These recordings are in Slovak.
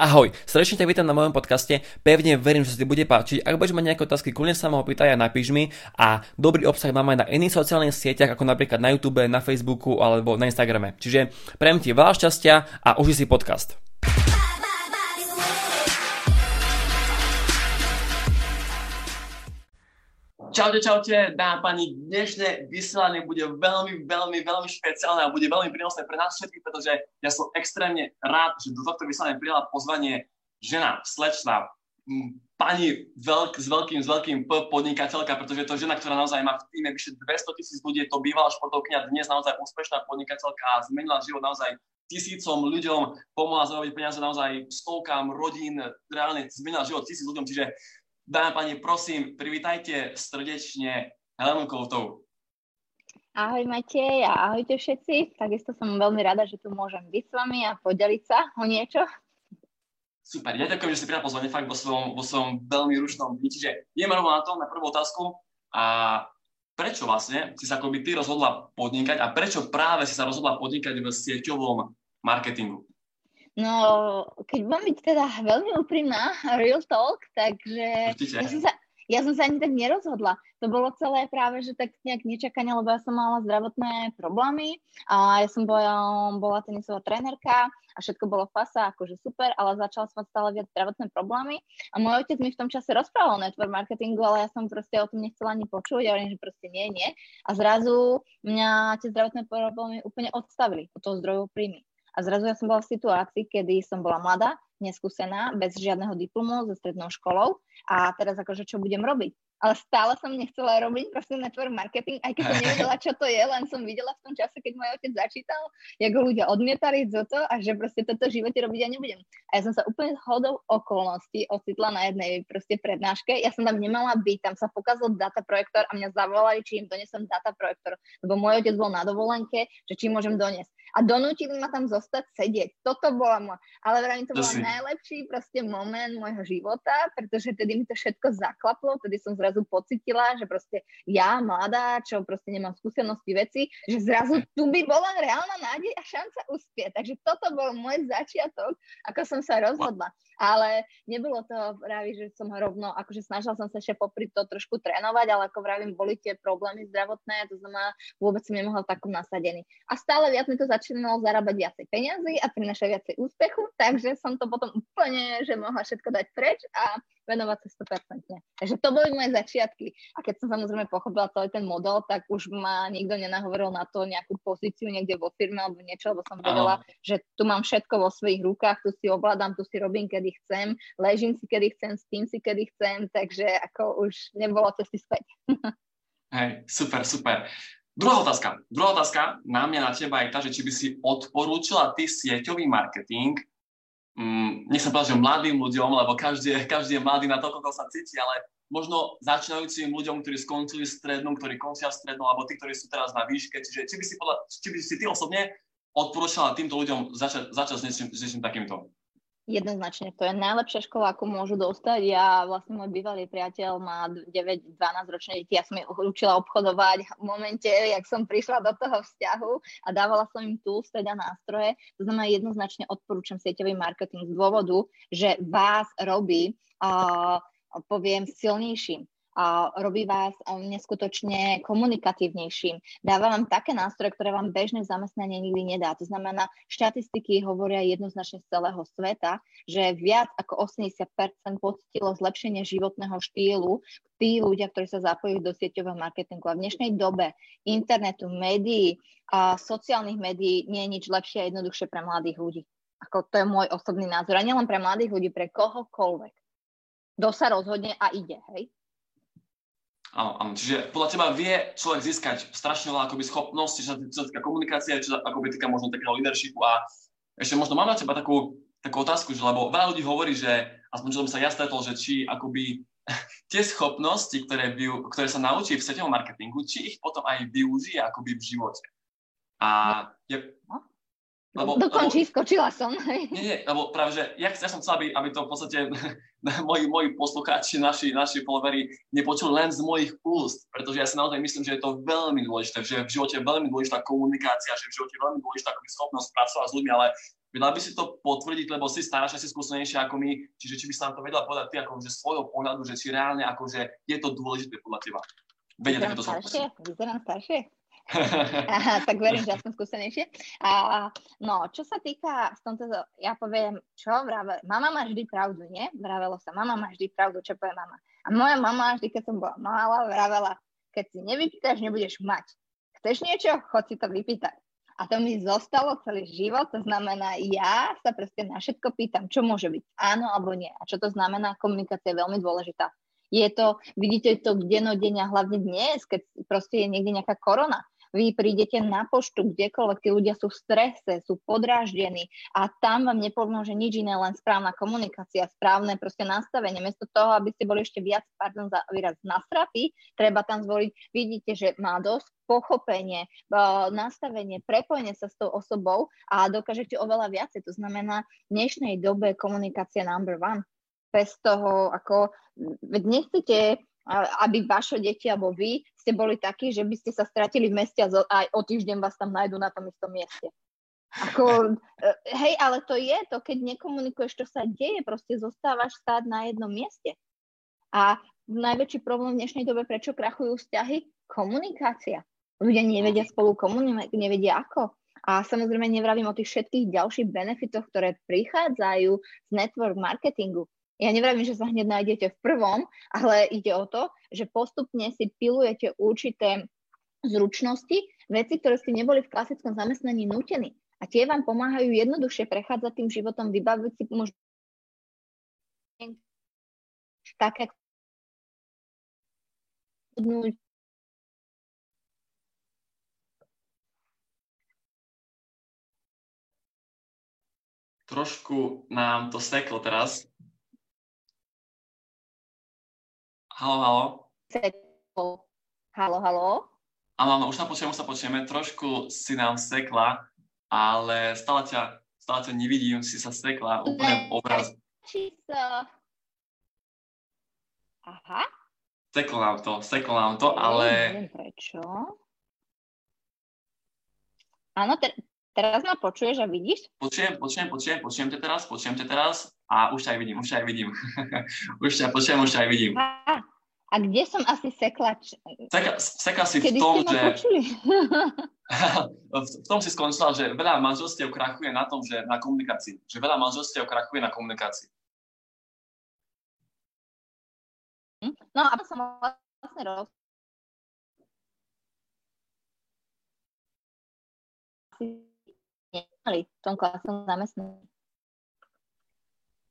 Ahoj, srdečne ťa vítam na mojom podcaste, pevne verím, že sa ti bude páčiť. Ak budeš mať nejaké otázky, kľudne sa ma opýtaj a napíš mi. A dobrý obsah mám aj na iných sociálnych sieťach, ako napríklad na YouTube, na Facebooku alebo na Instagrame. Čiže prejem ti veľa šťastia a uži si podcast. Čaute, čaute, dá pani, dnešné vysielanie bude veľmi, veľmi, veľmi špeciálne a bude veľmi prínosné pre nás všetkých, pretože ja som extrémne rád, že do tohto vysielania prijala pozvanie žena, slečna, pani veľk, s veľkým, s veľkým P podnikateľka, pretože je to žena, ktorá naozaj má v týme vyše 200 tisíc ľudí, je to bývalá športovkňa, dnes naozaj úspešná podnikateľka a zmenila život naozaj tisícom ľuďom, pomohla zarobiť peniaze naozaj stovkám rodín, reálne zmenila život tisíc ľuďom, čiže Dámy a páni, prosím, privítajte srdečne Helenu Koutovú. Ahoj Matej a ahojte všetci. Takisto som veľmi rada, že tu môžem byť s vami a podeliť sa o niečo. Super, ja ďakujem, že si prijal pozvanie fakt vo svojom, vo svojom veľmi rušnom dni. Čiže ideme rovno na to, na prvú otázku. A prečo vlastne si sa akoby ty rozhodla podnikať a prečo práve si sa rozhodla podnikať v sieťovom marketingu? No, keď mám byť teda veľmi úprimná, real talk, takže ja som, sa, ja som sa ani tak nerozhodla. To bolo celé práve, že tak nejak nečakanie, lebo ja som mala zdravotné problémy a ja som bola, bola tenisová trénerka a všetko bolo fasa, akože super, ale začala som mať stále viac zdravotné problémy a môj otec mi v tom čase rozprával o network marketingu, ale ja som proste o tom nechcela ani počuť, ja hovorím, že proste nie, nie. A zrazu mňa tie zdravotné problémy úplne odstavili od toho zdroju príjmy. A zrazu ja som bola v situácii, kedy som bola mladá, neskúsená, bez žiadneho diplomu, so strednou školou a teraz akože čo budem robiť? ale stále som nechcela robiť proste network marketing, aj keď som nevedela, čo to je, len som videla v tom čase, keď môj otec začítal, jak ho ľudia odmietali zo to a že proste toto v živote robiť ja nebudem. A ja som sa úplne hodou okolností ocitla na jednej proste prednáške. Ja som tam nemala byť, tam sa pokazil data projektor a mňa zavolali, či im donesem data projektor, lebo môj otec bol na dovolenke, že či môžem doniesť. A donútili ma tam zostať sedieť. Toto bola moja, ale vrajím, to bol najlepší proste moment môjho života, pretože tedy mi to všetko zaklaplo, tedy som zrazu pocitila, že proste ja, mladá, čo proste nemám skúsenosti veci, že zrazu tu by bola reálna nádej a šanca uspieť. Takže toto bol môj začiatok, ako som sa rozhodla. Ale nebolo to práve, že som rovno, akože snažila som sa ešte popri to trošku trénovať, ale ako vravím, boli tie problémy zdravotné, to znamená, vôbec som nemohla takom nasadený. A stále viac mi to začínalo zarábať viacej peniazy a prinašať viacej úspechu, takže som to potom úplne, že mohla všetko dať preč a venovať sa 100%. Takže to boli moje začiatky. A keď som samozrejme pochopila celý ten model, tak už ma nikto nenahovoril na to nejakú pozíciu niekde vo firme alebo niečo, lebo som vedela, že tu mám všetko vo svojich rukách, tu si ovládam, tu si robím, kedy chcem, ležím si, kedy chcem, spím si, kedy chcem, takže ako už nebolo cesty späť. Hej, super, super. Druhá otázka. Druhá otázka na mňa, na teba je tá, že či by si odporúčila ty sieťový marketing mm, nechcem povedať, že mladým ľuďom, lebo každý, každý je mladý na to, ako sa cíti, ale možno začínajúcim ľuďom, ktorí skončili strednú, ktorí končia strednú, alebo tí, ktorí sú teraz na výške. Čiže či by si, podľa, či by si ty osobne odporúčala týmto ľuďom začať, začať s niečím, s niečím takýmto? Jednoznačne, to je najlepšia škola, ako môžu dostať. Ja vlastne môj bývalý priateľ má 9-12 ročné deti, ja som ich učila obchodovať v momente, jak som prišla do toho vzťahu a dávala som im tools, teda nástroje. To znamená, jednoznačne odporúčam sieťový marketing z dôvodu, že vás robí, uh, poviem, silnejším a robí vás um, neskutočne komunikatívnejším. Dáva vám také nástroje, ktoré vám bežné zamestnanie nikdy nedá. To znamená, štatistiky hovoria jednoznačne z celého sveta, že viac ako 80% pocitilo zlepšenie životného štýlu tí ľudia, ktorí sa zapojili do sieťového marketingu. A v dnešnej dobe internetu, médií a sociálnych médií nie je nič lepšie a jednoduchšie pre mladých ľudí. Ako to je môj osobný názor. A nielen pre mladých ľudí, pre kohokoľvek. Kto sa rozhodne a ide, hej? Áno, áno. Čiže podľa teba vie človek získať strašne veľa akoby schopností, čo sa týka komunikácie, čo sa akoby týka možno takého leadershipu a ešte možno mám na teba takú, takú otázku, že lebo veľa ľudí hovorí, že aspoň čo som sa ja stretol, že či akoby tie schopnosti, ktoré, by, ktoré sa naučí v sieťovom marketingu, či ich potom aj využije akoby v živote. A je, no. Lebo, Dokončí, lebo, skočila som. Nie, nie, lebo práve, že ja, ja som chcel, aby, aby to v podstate moji, moji poslucháči, naši, naši followery nepočuli len z mojich úst, pretože ja si naozaj myslím, že je to veľmi dôležité, že v živote je veľmi dôležitá komunikácia, že v živote je veľmi dôležitá schopnosť pracovať s ľuďmi, ale Vedela by si to potvrdiť, lebo si staršia, si skúsenejšia ako my, čiže či by sa nám to vedela povedať ty akože svojho pohľadu, že či reálne akože je to dôležité podľa teba. Vedia takéto staršie? Vyzerám staršie? Aha, tak verím, že som skúsenejšie. A, no, čo sa týka, v tomto, ja poviem, čo vravel, mama má vždy pravdu, nie? Vravelo sa, mama má vždy pravdu, čo povie mama. A moja mama vždy, keď som bola malá, vravela, keď si nevypýtaš, nebudeš mať. Chceš niečo? Chod si to vypýtať. A to mi zostalo celý život, to znamená, ja sa proste na všetko pýtam, čo môže byť áno alebo nie. A čo to znamená, komunikácia je veľmi dôležitá. Je to, vidíte to dennodenne a hlavne dnes, keď proste je niekde nejaká korona vy prídete na poštu, kdekoľvek, tí ľudia sú v strese, sú podráždení a tam vám nepomôže nič iné, len správna komunikácia, správne proste nastavenie. Miesto toho, aby ste boli ešte viac, pardon za výraz, straty, treba tam zvoliť, vidíte, že má dosť pochopenie, nastavenie, prepojenie sa s tou osobou a dokážete oveľa viacej. To znamená, v dnešnej dobe komunikácia number one. Bez toho, ako, nechcete aby vaše deti alebo vy ste boli takí, že by ste sa stratili v meste a aj o týždeň vás tam nájdú na tom istom mieste. Ako, e, hej, ale to je to, keď nekomunikuješ, čo sa deje, proste zostávaš stáť na jednom mieste. A najväčší problém v dnešnej dobe, prečo krachujú vzťahy? Komunikácia. Ľudia nevedia spolu komunikovať, nevedia ako. A samozrejme nevravím o tých všetkých ďalších benefitoch, ktoré prichádzajú z network marketingu. Ja nevravím, že sa hneď nájdete v prvom, ale ide o to, že postupne si pilujete určité zručnosti, veci, ktoré ste neboli v klasickom zamestnaní nútení. A tie vám pomáhajú jednoduchšie prechádzať tým životom, vybaviť si možno také Trošku nám to seklo teraz. Halo, halo. Halo, halo. Áno, áno, už sa počujeme, už sa počujeme. Trošku si nám sekla, ale stále ťa, stále ťa nevidím, si sa sekla úplne obraz. Aha. Seklo nám to, seklo nám to, ale... Neviem prečo. Áno, te, teraz ma počuješ a vidíš? Počujem, počujem, počujem, počujem ťa teraz, počujem ťa teraz a už aj vidím, už aj vidím. už ťa počujem, už aj vidím. A, kde som asi sekla? Seka, seka si Kedy v tom, že... v tom si skončila, že veľa manželstiev krachuje na tom, že na komunikácii. Že veľa manželstiev krachuje na komunikácii. Hm? No a som vlastne roz... v tom klasnom zamestnaní.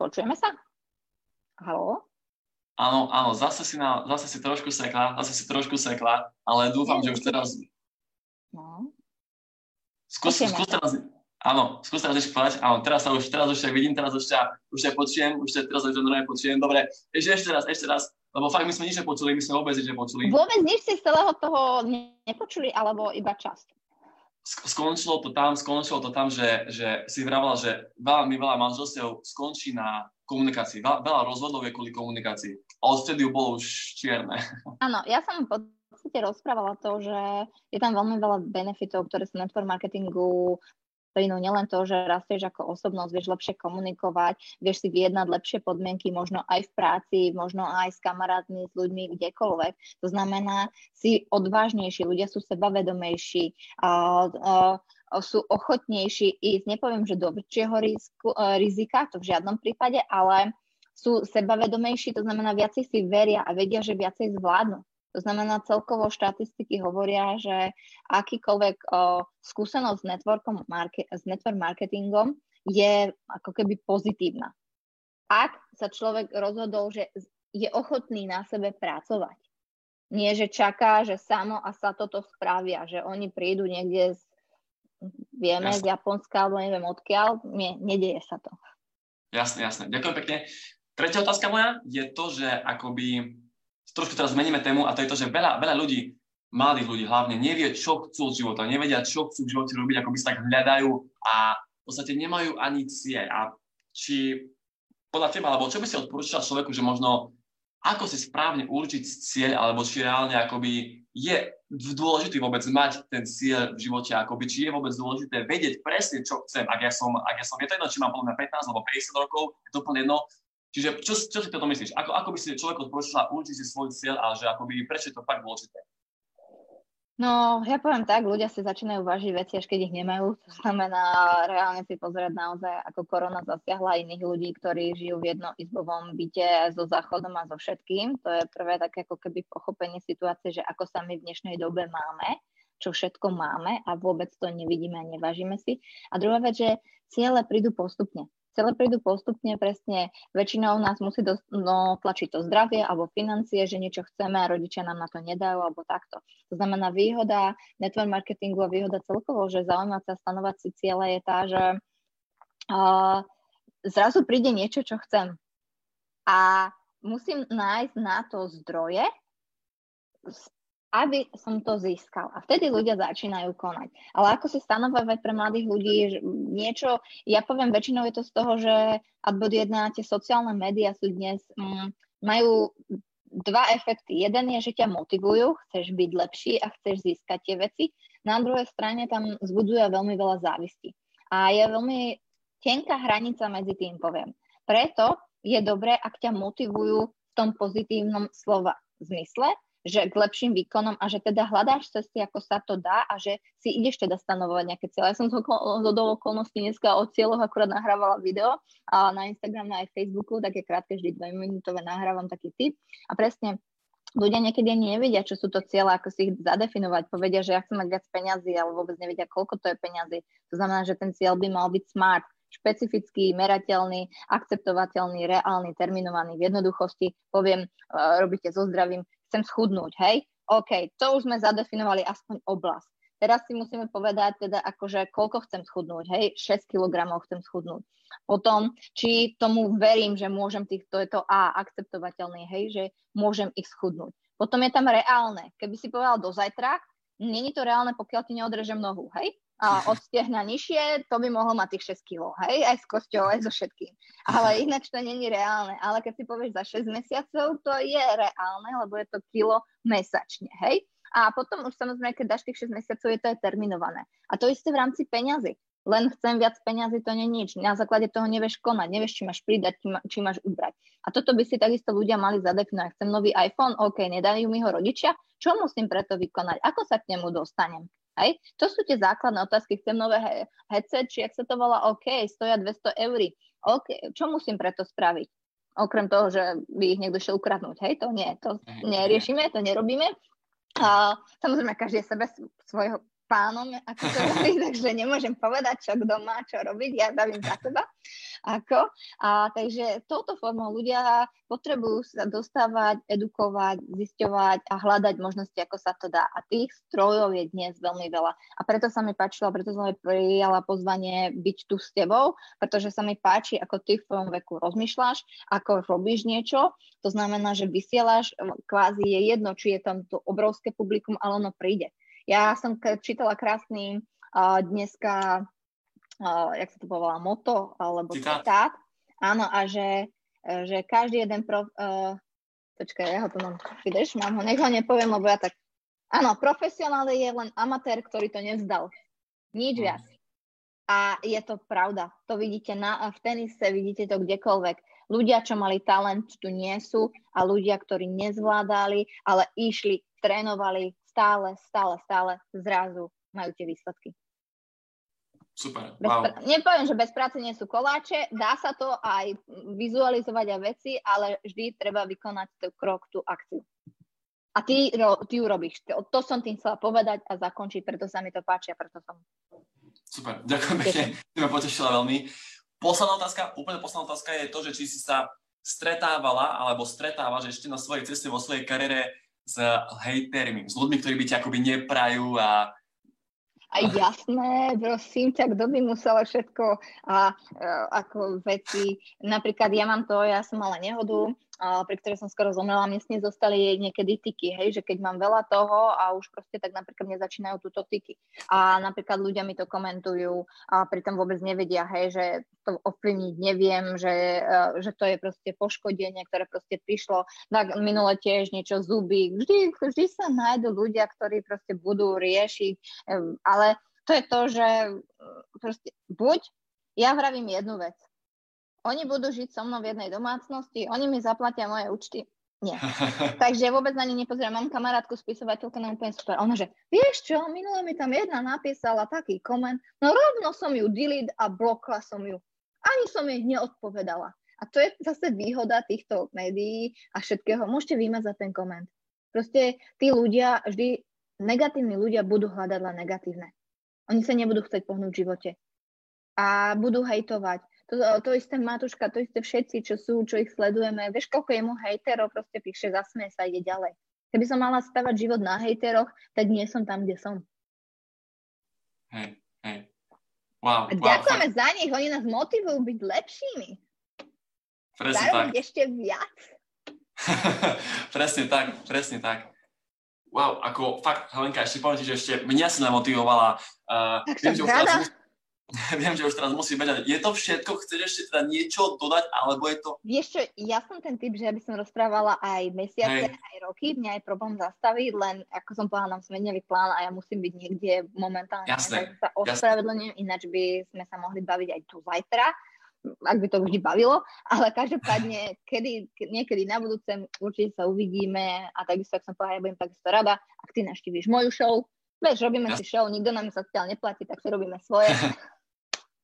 Počujeme sa? Haló? Áno, áno, zase si, na, zase si trošku sekla, zase si trošku sekla, ale dúfam, že už teraz... No. Skús, skús teraz, áno, skús teraz ešte povedať, áno, teraz sa už, teraz už ťa vidím, teraz už ťa, už ťa počujem, už ťa teraz už normálne počujem, dobre, ešte, ešte raz, ešte raz, lebo fakt my sme nič nepočuli, my sme vôbec nič nepočuli. Vôbec nič si z celého toho nepočuli, alebo iba časť? Skončilo to tam, skončilo to tam, že, že si vravala, že veľa, mi veľa manželstiev skončí na komunikácii. Veľa, veľa rozvodov je kvôli komunikácii. A odvtedy bolo už čierne. Áno, ja som v podstate rozprávala to, že je tam veľmi veľa benefitov, ktoré sa network marketingu plynú nielen to, že rastieš ako osobnosť, vieš lepšie komunikovať, vieš si vyjednať lepšie podmienky, možno aj v práci, možno aj s kamarátmi, s ľuďmi, kdekoľvek. To znamená, si odvážnejší, ľudia sú sebavedomejší, a, a, sú ochotnejší ísť, nepoviem, že do väčšieho risku, rizika, to v žiadnom prípade, ale sú sebavedomejší, to znamená viacej si veria a vedia, že viacej zvládnu. To znamená, celkovo štatistiky hovoria, že akýkoľvek o, skúsenosť s, networkom, marke, s network marketingom je ako keby pozitívna. Ak sa človek rozhodol, že je ochotný na sebe pracovať, nie že čaká, že samo a sa toto spravia, že oni prídu niekde z, vieme, jasne. z Japonska alebo neviem odkiaľ, nie, nedieje sa to. Jasne, jasne. Ďakujem pekne. Tretia otázka moja je to, že akoby trošku teraz zmeníme tému a to je to, že veľa, veľa ľudí, mladých ľudí hlavne, nevie, čo chcú od života, nevedia, čo chcú v živote robiť, ako by sa tak hľadajú a v podstate nemajú ani cieľ. A či podľa teba, alebo čo by si odporúčal človeku, že možno ako si správne určiť cieľ, alebo či reálne akoby je dôležité vôbec mať ten cieľ v živote, akoby, či je vôbec dôležité vedieť presne, čo chcem, ak ja som, ak ja som, je to jedno, či mám podľa 15 alebo 50 rokov, je to úplne jedno. Čiže čo, čo si toto myslíš? Ako, ako by si človek odpovedal určiť si svoj cieľ a že akoby, prečo je to fakt dôležité? No, ja poviem tak, ľudia si začínajú vážiť veci, až keď ich nemajú. To znamená reálne si pozerať naozaj, ako korona zasiahla iných ľudí, ktorí žijú v jednoizbovom byte so záchodom a so všetkým. To je prvé také ako keby pochopenie situácie, že ako sa my v dnešnej dobe máme, čo všetko máme a vôbec to nevidíme a nevážime si. A druhá vec, že ciele prídu postupne celé prídu postupne, presne väčšinou nás musí do, no, tlačiť to zdravie alebo financie, že niečo chceme a rodičia nám na to nedajú alebo takto. To znamená výhoda network marketingu a výhoda celkovo, že zaujímať sa stanovať si cieľe je tá, že uh, zrazu príde niečo, čo chcem. A musím nájsť na to zdroje, aby som to získal. A vtedy ľudia začínajú konať. Ale ako si stanovať pre mladých ľudí že niečo, ja poviem, väčšinou je to z toho, že adbod jedna, tie sociálne médiá sú dnes, um, majú dva efekty. Jeden je, že ťa motivujú, chceš byť lepší a chceš získať tie veci. Na druhej strane tam zbudzuje veľmi veľa závisti. A je veľmi tenká hranica medzi tým, poviem. Preto je dobré, ak ťa motivujú v tom pozitívnom slova zmysle, že k lepším výkonom a že teda hľadáš cesty, ako sa to dá a že si ideš teda stanovovať nejaké cieľe. Ja som z do okolností dneska o cieľoch akurát nahrávala video a na Instagram a aj Facebooku, také krátke, vždy minútové nahrávam taký tip a presne ľudia niekedy ani nevedia, čo sú to cieľe, ako si ich zadefinovať. Povedia, že ja chcem mať viac peňazí, ale vôbec nevedia, koľko to je peňazí. To znamená, že ten cieľ by mal byť smart, špecifický, merateľný, akceptovateľný, reálny, terminovaný v jednoduchosti. Poviem, uh, robíte so zdravím, chcem schudnúť, hej? OK, to už sme zadefinovali aspoň oblasť. Teraz si musíme povedať teda akože koľko chcem schudnúť, hej, 6 kg chcem schudnúť. Potom, či tomu verím, že môžem tých, to je to A, akceptovateľný, hej, že môžem ich schudnúť. Potom je tam reálne. Keby si povedal do zajtra, není to reálne, pokiaľ ti neodrežem nohu, hej? Od stehna nižšie, to by mohlo mať tých 6 kg, hej, aj s kosťou, aj so všetkým. Ale ináč to není reálne. Ale keď si povieš za 6 mesiacov, to je reálne, lebo je to kilo mesačne, hej. A potom už samozrejme, keď dáš tých 6 mesiacov, je to aj terminované. A to isté v rámci peňazí. Len chcem viac peňazí, to nie je nič. Na základe toho nevieš konať, nevieš, či máš pridať, či, ma, máš ubrať. A toto by si takisto ľudia mali zadefinovať. Chcem nový iPhone, OK, nedajú mi ho rodičia, čo musím preto vykonať? Ako sa k nemu dostanem? Hej? To sú tie základné otázky. Chcem nové he- headset, či ak sa to volá OK, stoja 200 eur. OK, čo musím preto spraviť? Okrem toho, že by ich niekto šiel ukradnúť. Hej, to nie, to neriešime, to nerobíme. A samozrejme, každý je sebe svojho pánom, ako to robí, takže nemôžem povedať, čo kto má čo robiť, ja davím za seba. Ako. A takže touto formou ľudia potrebujú sa dostávať, edukovať, zisťovať a hľadať možnosti, ako sa to dá. A tých strojov je dnes veľmi veľa. A preto sa mi páčilo, preto som aj prijala pozvanie byť tu s tebou, pretože sa mi páči, ako ty v tvojom veku rozmýšľaš, ako robíš niečo. To znamená, že vysielaš, kvázi je jedno, či je tam to obrovské publikum, ale ono príde. Ja som čítala krásny uh, dneska, uh, jak sa to povedala, moto alebo citát. citát. Áno, a že, uh, že každý jeden prof... Uh, počkaj, ja ho tu mám, vidíš, mám ho, nech ho nepoviem, lebo ja tak... Áno, profesionál je len amatér, ktorý to nevzdal. Nič mm. viac. A je to pravda. To vidíte na, v tenise, vidíte to kdekoľvek. Ľudia, čo mali talent, tu nie sú a ľudia, ktorí nezvládali, ale išli, trénovali, stále, stále, stále zrazu majú tie výsledky. Super, bez wow. Pr- nepoviem, že bez práce nie sú koláče, dá sa to aj vizualizovať aj veci, ale vždy treba vykonať ten krok, tú akciu. A ty, ty ju robíš. To, to som tým chcela povedať a zakončiť, preto sa mi to páči a preto som... Super, ďakujem pekne, ty ma potešila veľmi. Posledná otázka, úplne posledná otázka je to, že či si sa stretávala alebo stretávaš ešte na svojej ceste vo svojej kariére s hejtermi, s ľuďmi, ktorí by ťa akoby neprajú a a jasné, prosím ťa, kto by musel všetko a, a, ako veci. Napríklad ja mám to, ja som mala nehodu, pri ktorej som skoro zomrela, mne s nej zostali niekedy tyky, hej, že keď mám veľa toho a už proste tak napríklad mne začínajú túto tyky. A napríklad ľudia mi to komentujú a pritom vôbec nevedia, hej, že to ovplyvniť neviem, že, e, že to je proste poškodenie, ktoré proste prišlo. Tak minule tiež niečo zuby. Vždy, vždy sa nájdú ľudia, ktorí proste budú riešiť, e, ale to je to, že e, proste buď ja vravím jednu vec, oni budú žiť so mnou v jednej domácnosti, oni mi zaplatia moje účty. Nie. Takže vôbec na ne nepozerám. Mám kamarátku spisovateľka na úplne super. Ona že, vieš čo, minule mi tam jedna napísala taký koment, no rovno som ju delete a blokla som ju. Ani som jej neodpovedala. A to je zase výhoda týchto médií a všetkého. Môžete vymazať ten koment. Proste tí ľudia, vždy negatívni ľudia budú hľadať len negatívne. Oni sa nebudú chcieť pohnúť v živote. A budú hejtovať to, to isté Matuška, to isté všetci, čo sú, čo ich sledujeme. Vieš, koľko je mu hejterov, proste píše, zasmie sa, ide ďalej. Keby som mala stavať život na hejteroch, tak nie som tam, kde som. Hej, hej. Wow, A ďakujeme wow, za nich, oni nás motivujú byť lepšími. Presne tak. ešte viac. presne tak, presne tak. Wow, ako fakt, Helenka, ešte poviem že ešte mňa si namotivovala. Uh, tak viem, som rada. Už Viem, že už teraz musí bežať. Je to všetko? Chceš ešte teda niečo dodať, alebo je to... Vieš čo, ja som ten typ, že ja by som rozprávala aj mesiace, Hej. aj roky. Mňa je problém zastaviť, len ako som povedala, nám zmenili plán a ja musím byť niekde momentálne. Jasné. sa ospravedlňujem, ináč by sme sa mohli baviť aj tu zajtra ak by to vždy bavilo, ale každopádne kedy, niekedy na budúce určite sa uvidíme a takisto, ak som povedala, ja budem takisto rada, ak ty naštíviš moju show, Vieš, robíme ja. si show, nikto nám sa zatiaľ neplatí, tak si robíme svoje.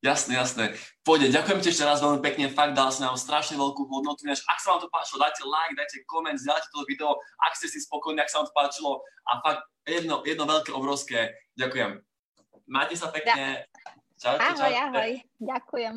Jasné, jasné. Pôjde, ďakujem ti ešte raz veľmi pekne, fakt dal si nám strašne veľkú hodnotu. Ak sa vám to páčilo, dajte like, dajte koment, zdieľajte toto video, ak ste si spokojní, ak sa vám to páčilo. A fakt jedno, jedno veľké, obrovské ďakujem. Máte sa pekne. Čaute, ahoj, čaute. ahoj. Ďakujem.